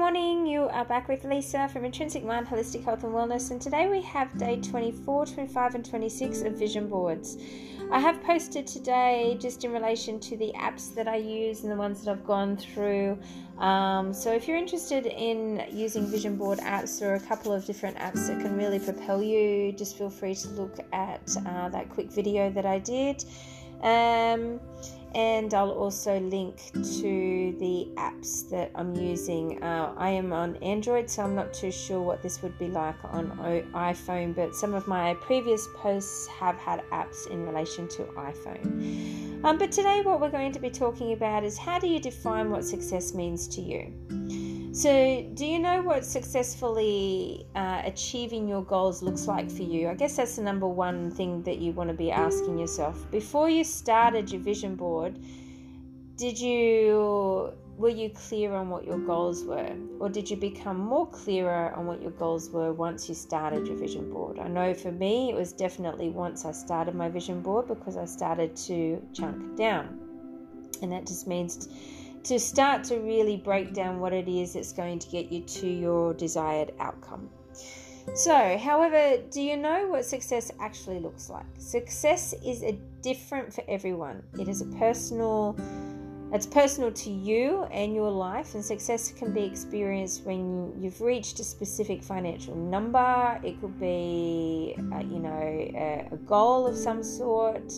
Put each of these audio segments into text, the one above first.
morning. You are back with Lisa from Intrinsic Mind, Holistic Health and Wellness, and today we have day 24, 25, and 26 of vision boards. I have posted today just in relation to the apps that I use and the ones that I've gone through. Um, so, if you're interested in using vision board apps or a couple of different apps that can really propel you, just feel free to look at uh, that quick video that I did. Um, and I'll also link to the apps that I'm using. Uh, I am on Android, so I'm not too sure what this would be like on iPhone, but some of my previous posts have had apps in relation to iPhone. Um, but today, what we're going to be talking about is how do you define what success means to you? So, do you know what successfully uh, achieving your goals looks like for you? I guess that's the number one thing that you want to be asking yourself. Before you started your vision board, did you were you clear on what your goals were or did you become more clearer on what your goals were once you started your vision board i know for me it was definitely once i started my vision board because i started to chunk down and that just means to start to really break down what it is that's going to get you to your desired outcome. So, however, do you know what success actually looks like? Success is a different for everyone. It is a personal it's personal to you and your life, and success can be experienced when you've reached a specific financial number. It could be, uh, you know, a, a goal of some sort.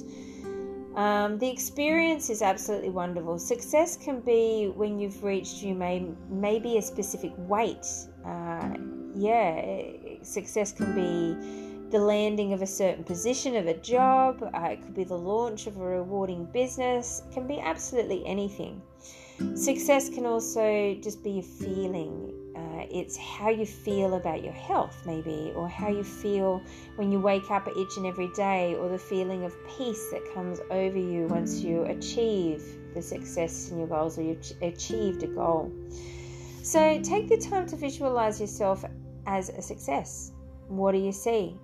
Um, the experience is absolutely wonderful. Success can be when you've reached you may maybe a specific weight. Uh, yeah, success can be the landing of a certain position of a job. Uh, it could be the launch of a rewarding business. It can be absolutely anything. Success can also just be a feeling Uh, it's how you feel about your health, maybe, or how you mm. feel when you wake up each and every day, or the feeling of peace that comes over you once you mm. achieve the success in your goals or you've achieved a goal. So take the time to visualize yourself as a success. What do you see?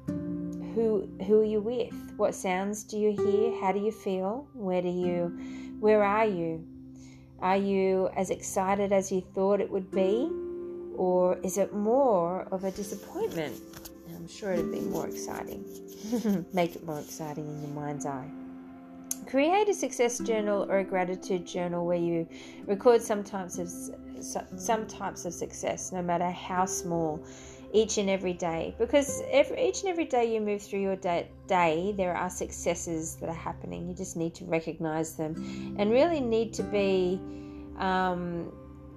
Who who are you with? What sounds do you hear? How do you feel? Where do you where are you? Are you as excited as you thought it would be? Or is it more of a disappointment? I'm sure it'd be more exciting. Make it more exciting in your mind's eye. Create a success journal or a gratitude journal where you record some types of some types of success, no matter how small, each and every day. Because every, each and every day you move through your day, day, there are successes that are happening. You just need to recognize them, and really need to be um,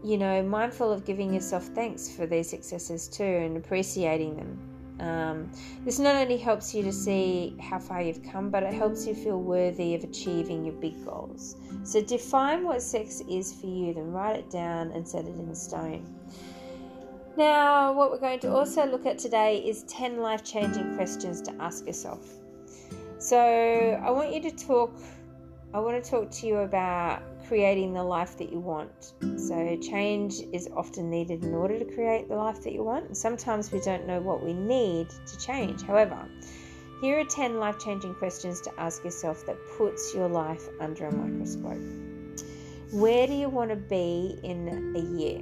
you know, mindful of giving yourself thanks for these successes too and appreciating them. Um, this not only helps you to see how far you've come, but it helps you feel worthy of achieving your big goals. So define what sex is for you, then write it down and set it in stone. Now, what we're going to also look at today is 10 life changing questions to ask yourself. So, I want you to talk, I want to talk to you about creating the life that you want. So, change is often needed in order to create the life that you want. And Sometimes we don't know what we need to change. However, here are 10 life changing questions to ask yourself that puts your life under a microscope. Where do you want to be in a year?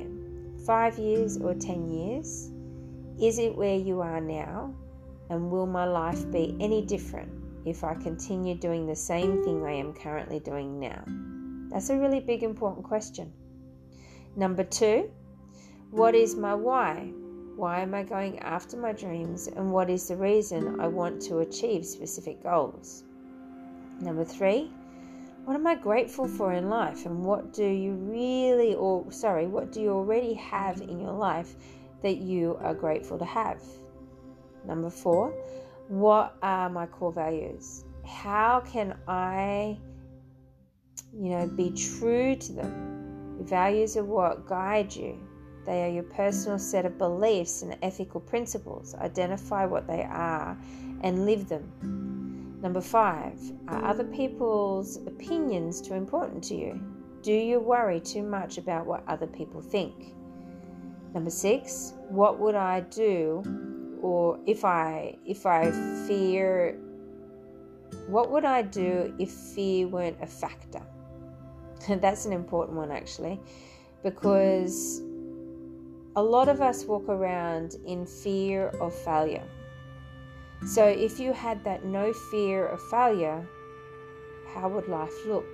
Five years or 10 years? Is it where you are now? And will my life be any different if I continue doing the same thing I am currently doing now? That's a really big, important question. Number two, what is my why? Why am I going after my dreams? And what is the reason I want to achieve specific goals? Number three, what am I grateful for in life? And what do you really, or sorry, what do you already have in your life that you are grateful to have? Number four, what are my core values? How can I you know, be true to them. Your values are what guide you. They are your personal set of beliefs and ethical principles. Identify what they are and live them. Number five, are other people's opinions too important to you? Do you worry too much about what other people think? Number six, what would I do or if I if I fear what would I do if fear weren't a factor? That's an important one, actually, because a lot of us walk around in fear of failure. So, if you had that no fear of failure, how would life look?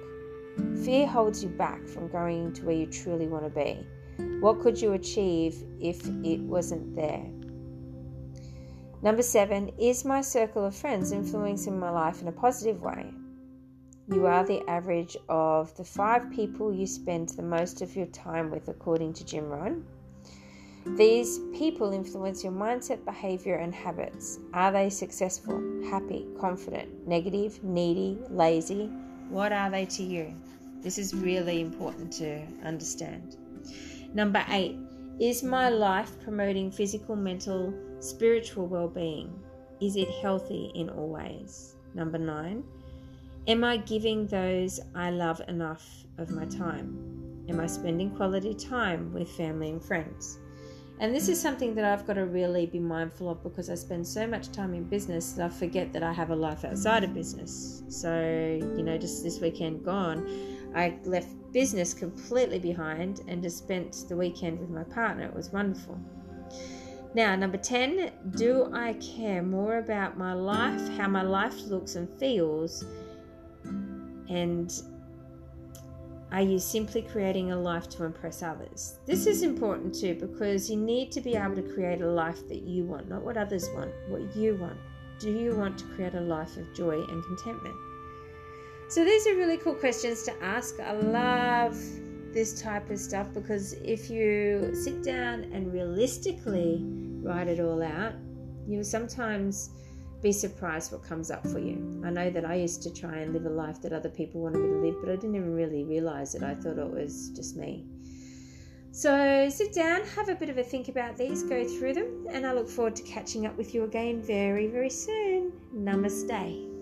Fear holds you back from going to where you truly want to be. What could you achieve if it wasn't there? Number seven, is my circle of friends influencing my life in a positive way? You are the average of the five people you spend the most of your time with, according to Jim Rohn. These people influence your mindset, behavior, and habits. Are they successful, happy, confident, negative, needy, lazy? What are they to you? This is really important to understand. Number eight, is my life promoting physical, mental, spiritual well being? Is it healthy in all ways? Number nine, am I giving those I love enough of my time? Am I spending quality time with family and friends? And this is something that I've got to really be mindful of because I spend so much time in business that I forget that I have a life outside of business. So, you know, just this weekend gone, I left business completely behind and just spent the weekend with my partner. It was wonderful. Now, number 10, do I care more about my life, how my life looks and feels, and are you simply creating a life to impress others? This is important too because you need to be able to create a life that you want, not what others want, what you want. Do you want to create a life of joy and contentment? So, these are really cool questions to ask. I love this type of stuff because if you sit down and realistically write it all out, you will sometimes be surprised what comes up for you. I know that I used to try and live a life that other people wanted me to live, but I didn't even really realize it. I thought it was just me. So sit down, have a bit of a think about these, go through them, and I look forward to catching up with you again very, very soon. Namaste.